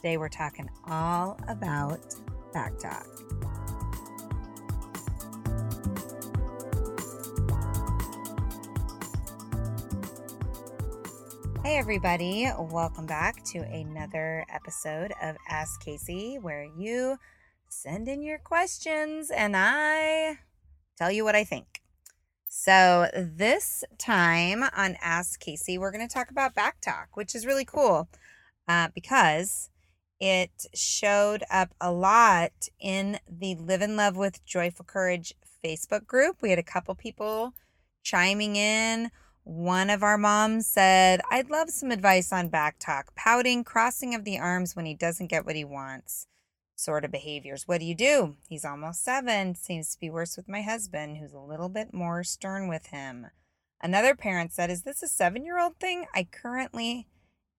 Today we're talking all about back talk. Hey, everybody, welcome back to another episode of Ask Casey, where you send in your questions and I tell you what I think. So, this time on Ask Casey, we're going to talk about back talk, which is really cool uh, because it showed up a lot in the Live and Love with Joyful Courage Facebook group. We had a couple people chiming in. One of our moms said, I'd love some advice on back talk, pouting, crossing of the arms when he doesn't get what he wants, sort of behaviors. What do you do? He's almost seven. Seems to be worse with my husband, who's a little bit more stern with him. Another parent said, Is this a seven year old thing? I currently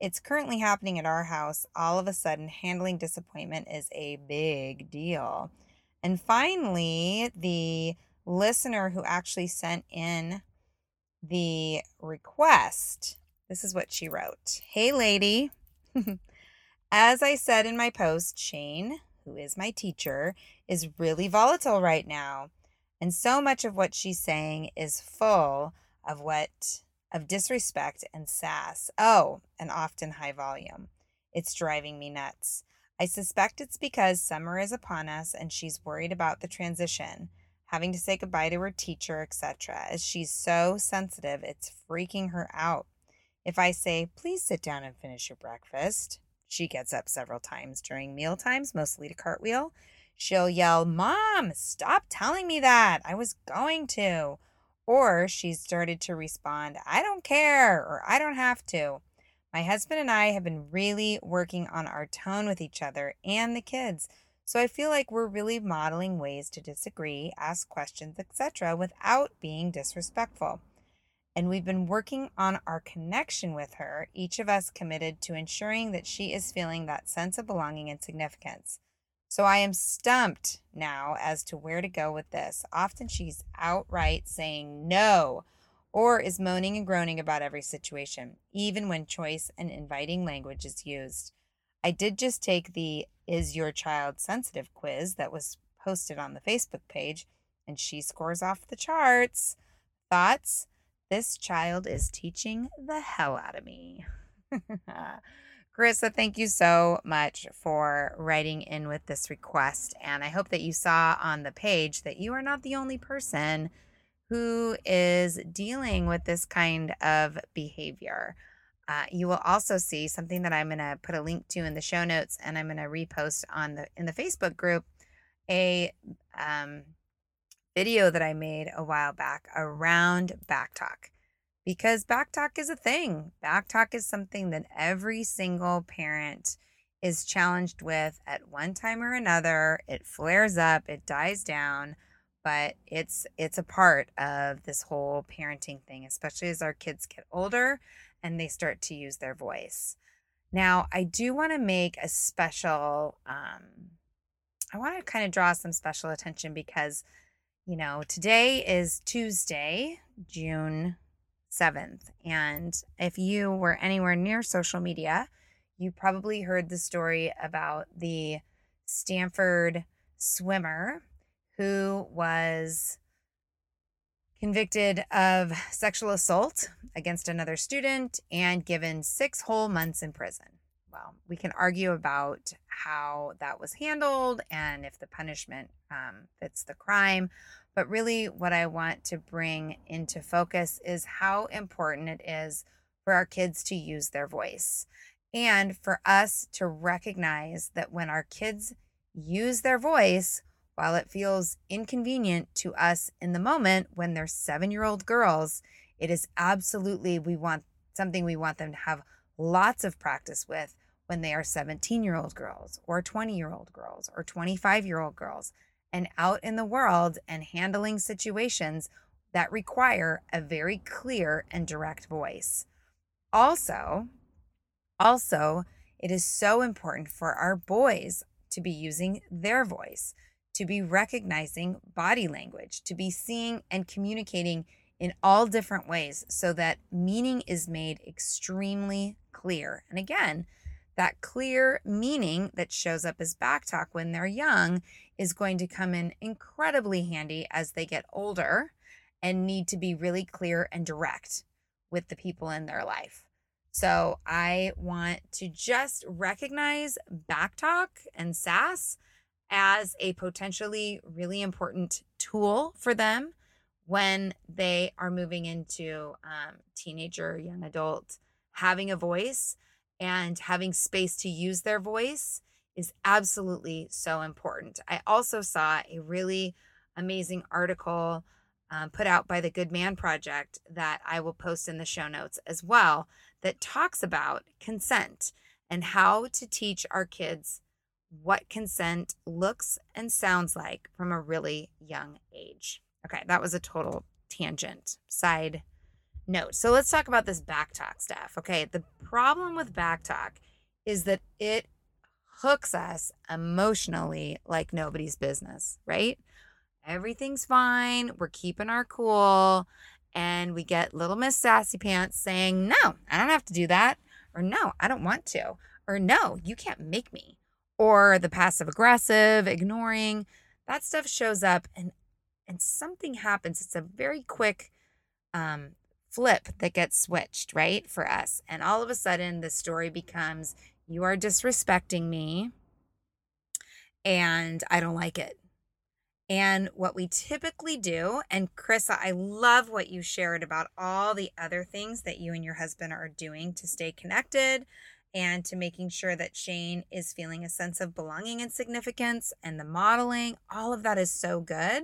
it's currently happening at our house. All of a sudden, handling disappointment is a big deal. And finally, the listener who actually sent in the request, this is what she wrote Hey, lady. As I said in my post, Shane, who is my teacher, is really volatile right now. And so much of what she's saying is full of what of disrespect and sass. Oh, and often high volume. It's driving me nuts. I suspect it's because summer is upon us and she's worried about the transition, having to say goodbye to her teacher, etc. As she's so sensitive, it's freaking her out. If I say, please sit down and finish your breakfast, she gets up several times during meal times, mostly to cartwheel. She'll yell, Mom, stop telling me that. I was going to. Or she started to respond, I don't care, or I don't have to. My husband and I have been really working on our tone with each other and the kids. So I feel like we're really modeling ways to disagree, ask questions, etc., without being disrespectful. And we've been working on our connection with her, each of us committed to ensuring that she is feeling that sense of belonging and significance. So I am stumped now as to where to go with this. Often she's outright saying no or is moaning and groaning about every situation, even when choice and inviting language is used. I did just take the Is Your Child Sensitive quiz that was posted on the Facebook page, and she scores off the charts. Thoughts? This child is teaching the hell out of me. Carissa, thank you so much for writing in with this request. And I hope that you saw on the page that you are not the only person who is dealing with this kind of behavior. Uh, you will also see something that I'm going to put a link to in the show notes, and I'm going to repost on the in the Facebook group a um, video that I made a while back around back talk because back talk is a thing. Back talk is something that every single parent is challenged with at one time or another. It flares up, it dies down, but it's it's a part of this whole parenting thing, especially as our kids get older and they start to use their voice. Now, I do want to make a special um I want to kind of draw some special attention because you know, today is Tuesday, June 7th. And if you were anywhere near social media, you probably heard the story about the Stanford swimmer who was convicted of sexual assault against another student and given six whole months in prison. Well, we can argue about how that was handled and if the punishment um, fits the crime. But really, what I want to bring into focus is how important it is for our kids to use their voice and for us to recognize that when our kids use their voice, while it feels inconvenient to us in the moment when they're seven year old girls, it is absolutely we want something we want them to have lots of practice with when they are 17 year old girls or 20 year old girls or 25 year old girls and out in the world and handling situations that require a very clear and direct voice. Also, also, it is so important for our boys to be using their voice to be recognizing body language, to be seeing and communicating in all different ways so that meaning is made extremely clear. And again, that clear meaning that shows up as back talk when they're young is going to come in incredibly handy as they get older and need to be really clear and direct with the people in their life. So I want to just recognize backtalk and sass as a potentially really important tool for them when they are moving into um, teenager, young adult. Having a voice and having space to use their voice is absolutely so important. I also saw a really amazing article um, put out by the Good Men Project that I will post in the show notes as well that talks about consent and how to teach our kids what consent looks and sounds like from a really young age. Okay, that was a total tangent. Side note. So let's talk about this backtalk stuff. Okay, the problem with backtalk is that it hooks us emotionally like nobody's business, right? Everything's fine. We're keeping our cool. And we get little Miss Sassy Pants saying, No, I don't have to do that. Or no, I don't want to. Or no, you can't make me or the passive aggressive, ignoring, that stuff shows up and and something happens. It's a very quick um, flip that gets switched, right? For us. And all of a sudden the story becomes you are disrespecting me and I don't like it. And what we typically do, and Krissa, I love what you shared about all the other things that you and your husband are doing to stay connected and to making sure that Shane is feeling a sense of belonging and significance and the modeling. All of that is so good.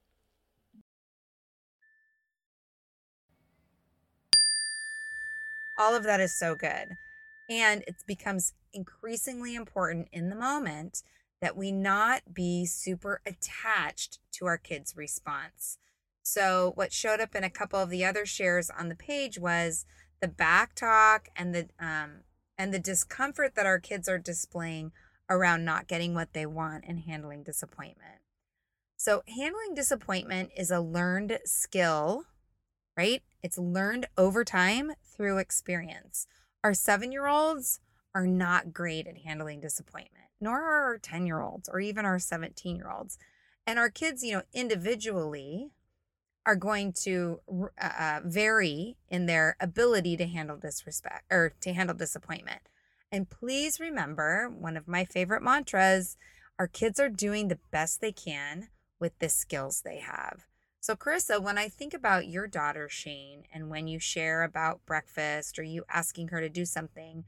All of that is so good. And it becomes increasingly important in the moment that we not be super attached to our kids' response. So, what showed up in a couple of the other shares on the page was the back talk and the um, and the discomfort that our kids are displaying around not getting what they want and handling disappointment. So, handling disappointment is a learned skill right? It's learned over time through experience. Our seven year olds are not great at handling disappointment, nor are our 10 year olds or even our 17 year olds. And our kids, you know, individually are going to uh, uh, vary in their ability to handle disrespect or to handle disappointment. And please remember one of my favorite mantras our kids are doing the best they can with the skills they have. So, Carissa, when I think about your daughter, Shane, and when you share about breakfast or you asking her to do something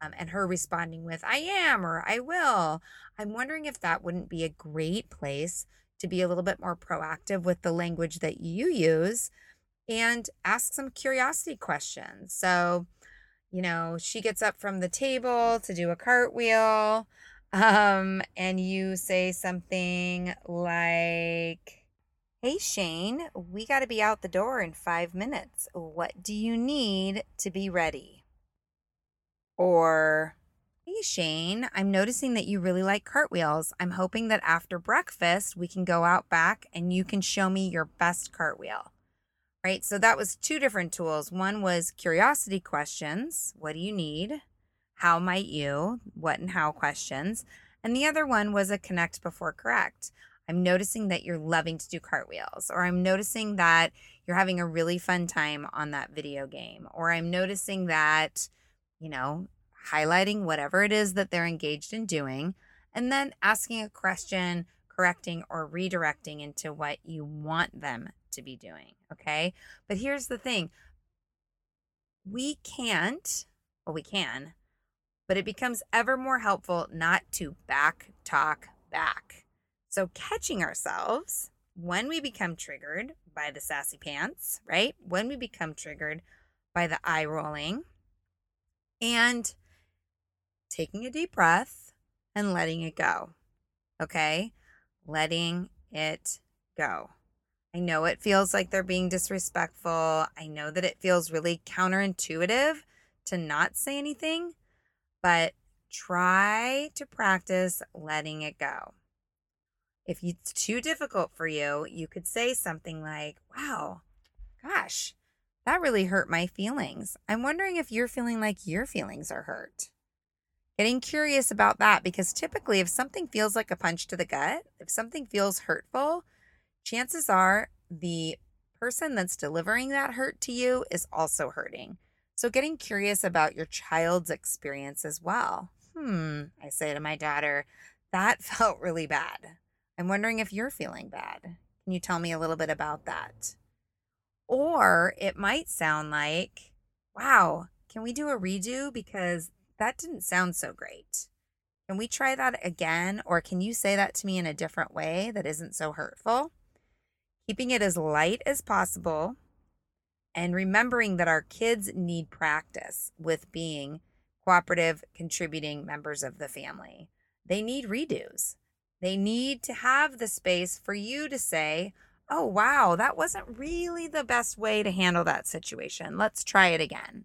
um, and her responding with, I am or I will, I'm wondering if that wouldn't be a great place to be a little bit more proactive with the language that you use and ask some curiosity questions. So, you know, she gets up from the table to do a cartwheel, um, and you say something like, Hey Shane, we got to be out the door in five minutes. What do you need to be ready? Or, Hey Shane, I'm noticing that you really like cartwheels. I'm hoping that after breakfast we can go out back and you can show me your best cartwheel. Right? So that was two different tools. One was curiosity questions. What do you need? How might you? What and how questions. And the other one was a connect before correct. I'm noticing that you're loving to do cartwheels, or I'm noticing that you're having a really fun time on that video game, or I'm noticing that, you know, highlighting whatever it is that they're engaged in doing, and then asking a question, correcting, or redirecting into what you want them to be doing. Okay. But here's the thing we can't, well, we can, but it becomes ever more helpful not to back talk back so, catching ourselves when we become triggered by the sassy pants, right? When we become triggered by the eye rolling, and taking a deep breath and letting it go. Okay? Letting it go. I know it feels like they're being disrespectful. I know that it feels really counterintuitive to not say anything, but try to practice letting it go. If it's too difficult for you, you could say something like, Wow, gosh, that really hurt my feelings. I'm wondering if you're feeling like your feelings are hurt. Getting curious about that because typically, if something feels like a punch to the gut, if something feels hurtful, chances are the person that's delivering that hurt to you is also hurting. So, getting curious about your child's experience as well. Hmm, I say to my daughter, that felt really bad. I'm wondering if you're feeling bad. Can you tell me a little bit about that? Or it might sound like, wow, can we do a redo? Because that didn't sound so great. Can we try that again? Or can you say that to me in a different way that isn't so hurtful? Keeping it as light as possible and remembering that our kids need practice with being cooperative, contributing members of the family. They need redos. They need to have the space for you to say, oh, wow, that wasn't really the best way to handle that situation. Let's try it again.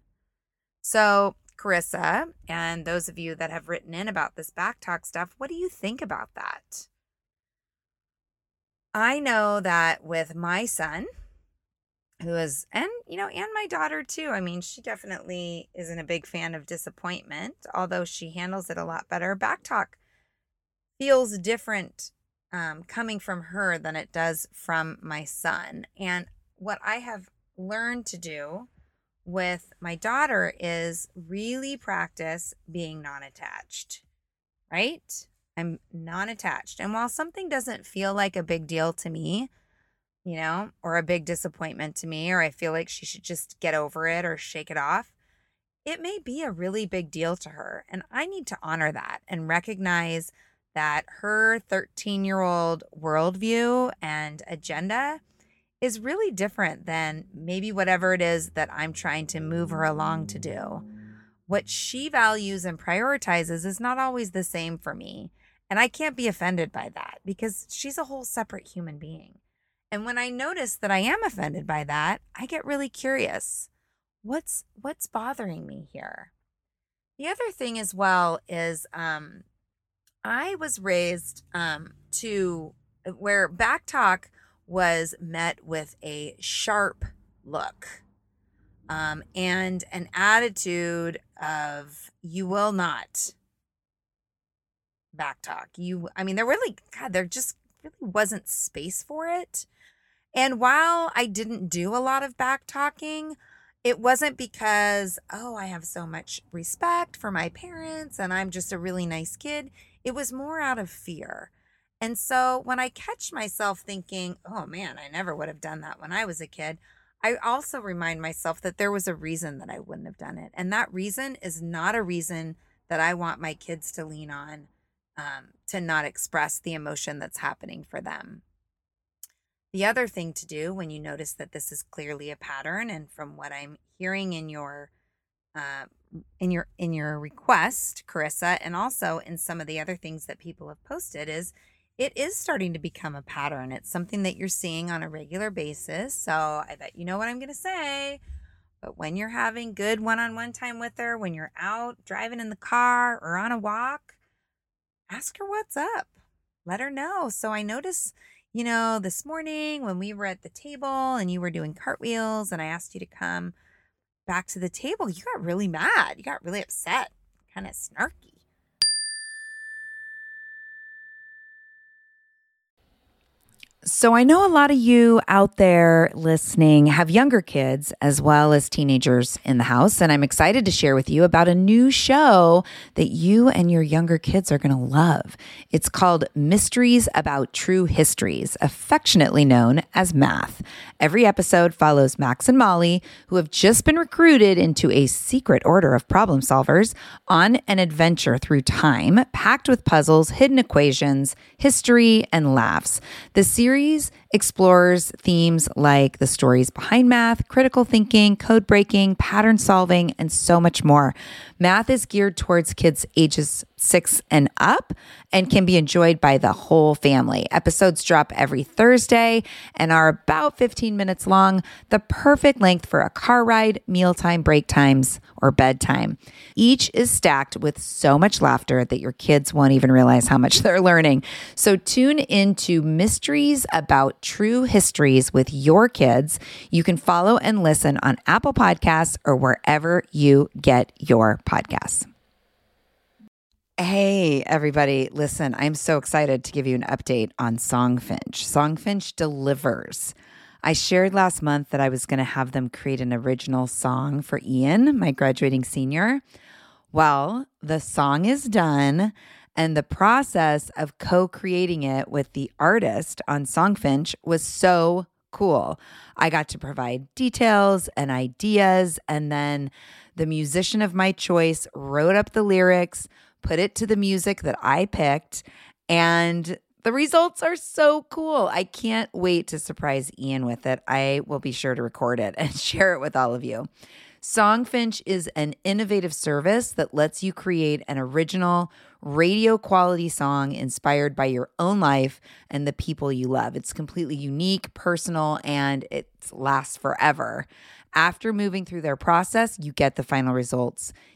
So, Carissa, and those of you that have written in about this back talk stuff, what do you think about that? I know that with my son, who is, and you know, and my daughter too. I mean, she definitely isn't a big fan of disappointment, although she handles it a lot better. Back talk feels different um, coming from her than it does from my son. And what I have learned to do with my daughter is really practice being non attached, right? I'm non attached. And while something doesn't feel like a big deal to me, you know, or a big disappointment to me, or I feel like she should just get over it or shake it off, it may be a really big deal to her. And I need to honor that and recognize that her 13 year old worldview and agenda is really different than maybe whatever it is that I'm trying to move her along to do. What she values and prioritizes is not always the same for me. And I can't be offended by that because she's a whole separate human being. And when I notice that I am offended by that, I get really curious. What's what's bothering me here? The other thing as well is um I was raised um to where back talk was met with a sharp look um, and an attitude of you will not back talk. You, I mean, there really, God, there just really wasn't space for it. And while I didn't do a lot of back talking, it wasn't because, oh, I have so much respect for my parents and I'm just a really nice kid. It was more out of fear. And so when I catch myself thinking, oh man, I never would have done that when I was a kid, I also remind myself that there was a reason that I wouldn't have done it. And that reason is not a reason that I want my kids to lean on um, to not express the emotion that's happening for them. The other thing to do when you notice that this is clearly a pattern, and from what I'm hearing in your uh, in your in your request, Carissa, and also in some of the other things that people have posted, is it is starting to become a pattern. It's something that you're seeing on a regular basis. So I bet you know what I'm going to say. But when you're having good one on one time with her, when you're out driving in the car or on a walk, ask her what's up. Let her know. So I notice, you know, this morning when we were at the table and you were doing cartwheels and I asked you to come back to the table, you got really mad. You got really upset, kind of snarky. So, I know a lot of you out there listening have younger kids as well as teenagers in the house. And I'm excited to share with you about a new show that you and your younger kids are going to love. It's called Mysteries About True Histories, affectionately known as Math. Every episode follows Max and Molly, who have just been recruited into a secret order of problem solvers, on an adventure through time packed with puzzles, hidden equations, history, and laughs. The series series explores themes like the stories behind math, critical thinking, code breaking, pattern solving, and so much more. Math is geared towards kids ages six and up and can be enjoyed by the whole family. Episodes drop every Thursday and are about 15 minutes long, the perfect length for a car ride, mealtime, break times, or bedtime. Each is stacked with so much laughter that your kids won't even realize how much they're learning. So tune into Mysteries About True Histories with your kids. You can follow and listen on Apple Podcasts or wherever you get your podcasts. Hey, everybody. Listen, I'm so excited to give you an update on Songfinch. Songfinch delivers. I shared last month that I was going to have them create an original song for Ian, my graduating senior. Well, the song is done, and the process of co creating it with the artist on Songfinch was so cool. I got to provide details and ideas, and then the musician of my choice wrote up the lyrics, put it to the music that I picked, and the results are so cool. I can't wait to surprise Ian with it. I will be sure to record it and share it with all of you. Songfinch is an innovative service that lets you create an original radio quality song inspired by your own life and the people you love. It's completely unique, personal, and it lasts forever. After moving through their process, you get the final results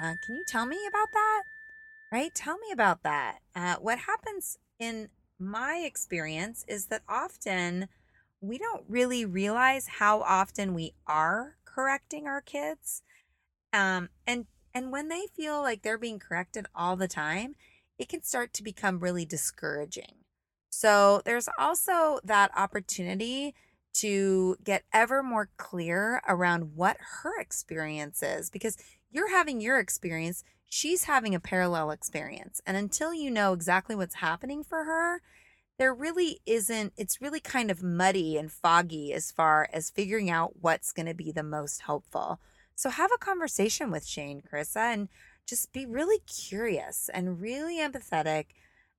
Uh, can you tell me about that? Right? Tell me about that. Uh, what happens in my experience is that often we don't really realize how often we are correcting our kids. Um, and and when they feel like they're being corrected all the time, it can start to become really discouraging. So there's also that opportunity to get ever more clear around what her experience is because you're having your experience, she's having a parallel experience. And until you know exactly what's happening for her, there really isn't, it's really kind of muddy and foggy as far as figuring out what's going to be the most helpful. So have a conversation with Shane, Carissa, and just be really curious and really empathetic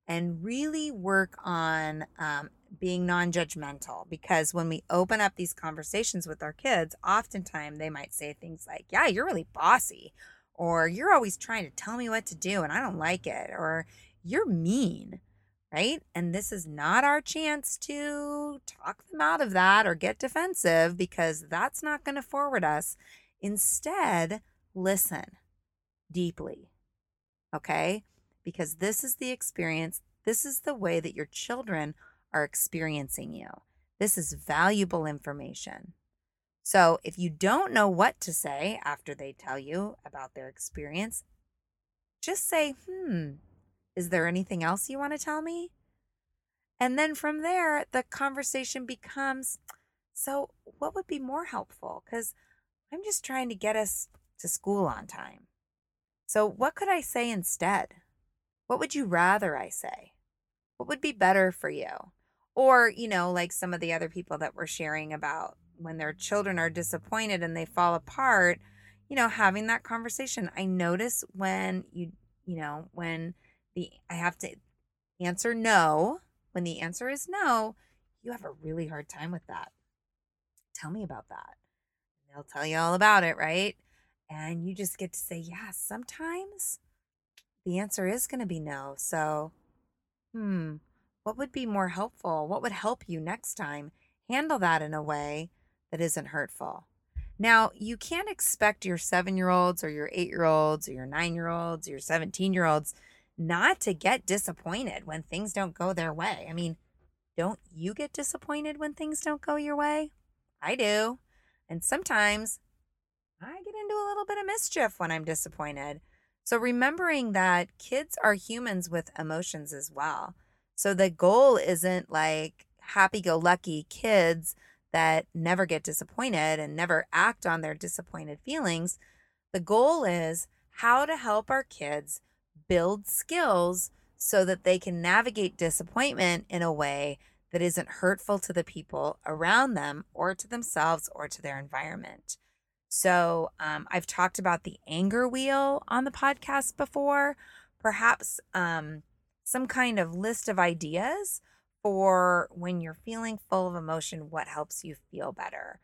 and really work on um, being non judgmental because when we open up these conversations with our kids, oftentimes they might say things like, Yeah, you're really bossy, or you're always trying to tell me what to do and I don't like it, or you're mean, right? And this is not our chance to talk them out of that or get defensive because that's not going to forward us. Instead, listen deeply, okay? Because this is the experience, this is the way that your children are experiencing you. This is valuable information. So, if you don't know what to say after they tell you about their experience, just say, hmm, is there anything else you want to tell me? And then from there, the conversation becomes, so what would be more helpful? Because I'm just trying to get us to school on time. So, what could I say instead? What would you rather I say? What would be better for you? Or, you know, like some of the other people that were sharing about when their children are disappointed and they fall apart, you know, having that conversation. I notice when you, you know, when the, I have to answer no, when the answer is no, you have a really hard time with that. Tell me about that. They'll tell you all about it, right? And you just get to say, yeah, sometimes the answer is going to be no. So, hmm, what would be more helpful? What would help you next time? Handle that in a way that isn't hurtful. Now, you can't expect your seven year olds or your eight year olds or your nine year olds or your 17 year olds not to get disappointed when things don't go their way. I mean, don't you get disappointed when things don't go your way? I do. And sometimes I get into a little bit of mischief when I'm disappointed. So remembering that kids are humans with emotions as well. So the goal isn't like happy go lucky kids that never get disappointed and never act on their disappointed feelings. The goal is how to help our kids build skills so that they can navigate disappointment in a way that isn't hurtful to the people around them or to themselves or to their environment. So, um, I've talked about the anger wheel on the podcast before. Perhaps um, some kind of list of ideas for when you're feeling full of emotion, what helps you feel better.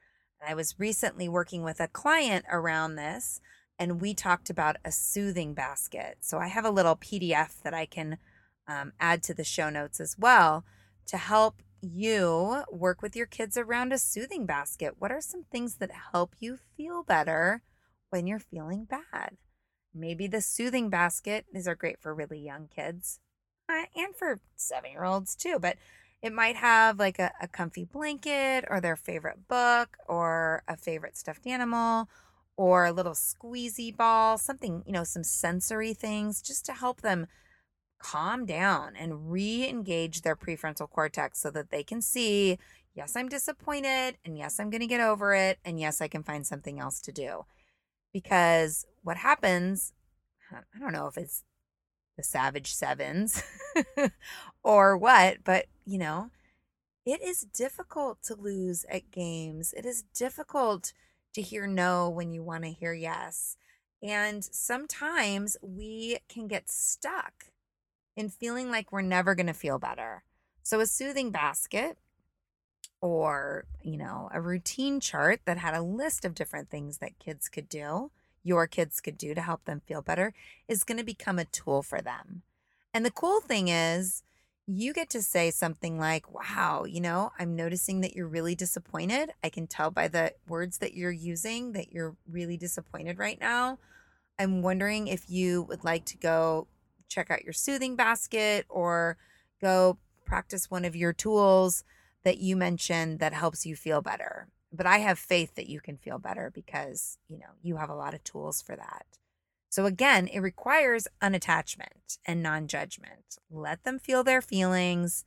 I was recently working with a client around this, and we talked about a soothing basket. So I have a little PDF that I can um, add to the show notes as well to help you work with your kids around a soothing basket. What are some things that help you feel better when you're feeling bad? Maybe the soothing basket, these are great for really young kids Uh, and for seven year olds too. But It might have like a, a comfy blanket or their favorite book or a favorite stuffed animal or a little squeezy ball, something, you know, some sensory things just to help them calm down and re engage their prefrontal cortex so that they can see, yes, I'm disappointed, and yes, I'm going to get over it, and yes, I can find something else to do. Because what happens, I don't know if it's the Savage Sevens or what, but you know, it is difficult to lose at games. It is difficult to hear no when you want to hear yes. And sometimes we can get stuck in feeling like we're never going to feel better. So, a soothing basket or, you know, a routine chart that had a list of different things that kids could do, your kids could do to help them feel better, is going to become a tool for them. And the cool thing is, you get to say something like, Wow, you know, I'm noticing that you're really disappointed. I can tell by the words that you're using that you're really disappointed right now. I'm wondering if you would like to go check out your soothing basket or go practice one of your tools that you mentioned that helps you feel better. But I have faith that you can feel better because, you know, you have a lot of tools for that. So again, it requires unattachment and non-judgment. Let them feel their feelings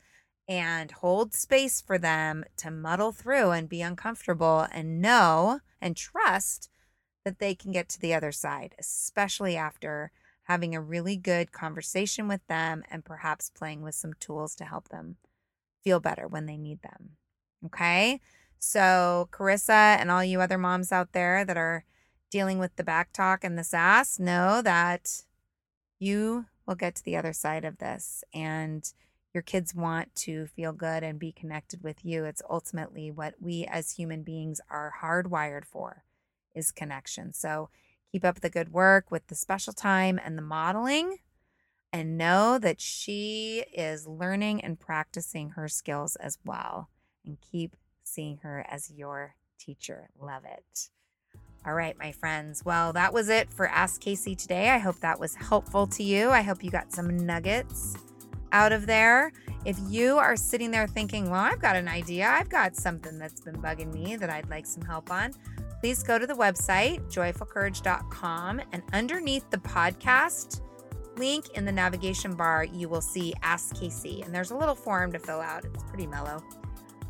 and hold space for them to muddle through and be uncomfortable and know and trust that they can get to the other side, especially after having a really good conversation with them, and perhaps playing with some tools to help them feel better when they need them. Okay. So, Carissa and all you other moms out there that are dealing with the back talk and the sass, know that you will get to the other side of this and your kids want to feel good and be connected with you. It's ultimately what we as human beings are hardwired for is connection. So Keep up the good work with the special time and the modeling, and know that she is learning and practicing her skills as well. And keep seeing her as your teacher. Love it. All right, my friends. Well, that was it for Ask Casey today. I hope that was helpful to you. I hope you got some nuggets out of there. If you are sitting there thinking, well, I've got an idea, I've got something that's been bugging me that I'd like some help on, please go to the website, joyfulcourage.com, and underneath the podcast link in the navigation bar, you will see Ask Casey. And there's a little form to fill out. It's pretty mellow.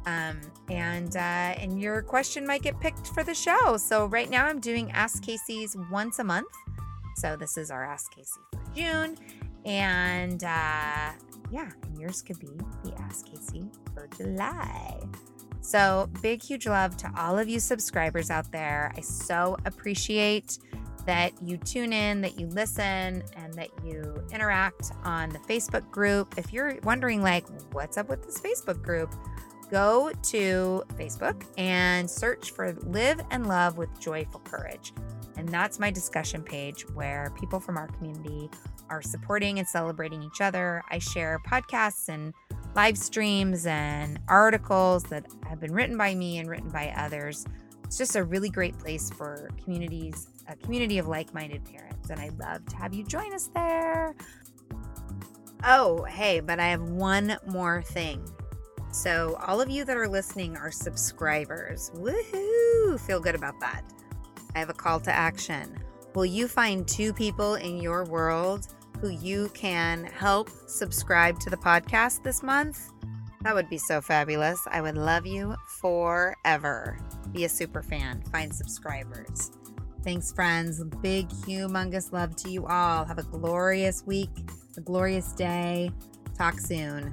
Um, and uh, and your question might get picked for the show. So right now I'm doing Ask Casey's once a month. So this is our Ask Casey for June. And uh, yeah, and yours could be the Ask Casey for July. So, big, huge love to all of you subscribers out there. I so appreciate that you tune in, that you listen, and that you interact on the Facebook group. If you're wondering, like, what's up with this Facebook group, go to Facebook and search for Live and Love with Joyful Courage. And that's my discussion page where people from our community are supporting and celebrating each other. I share podcasts and live streams and articles that have been written by me and written by others. It's just a really great place for communities, a community of like minded parents. And I'd love to have you join us there. Oh, hey, but I have one more thing. So, all of you that are listening are subscribers. Woohoo! Feel good about that. I have a call to action. Will you find two people in your world who you can help subscribe to the podcast this month, that would be so fabulous. I would love you forever. Be a super fan, find subscribers. Thanks, friends. Big, humongous love to you all. Have a glorious week, a glorious day. Talk soon.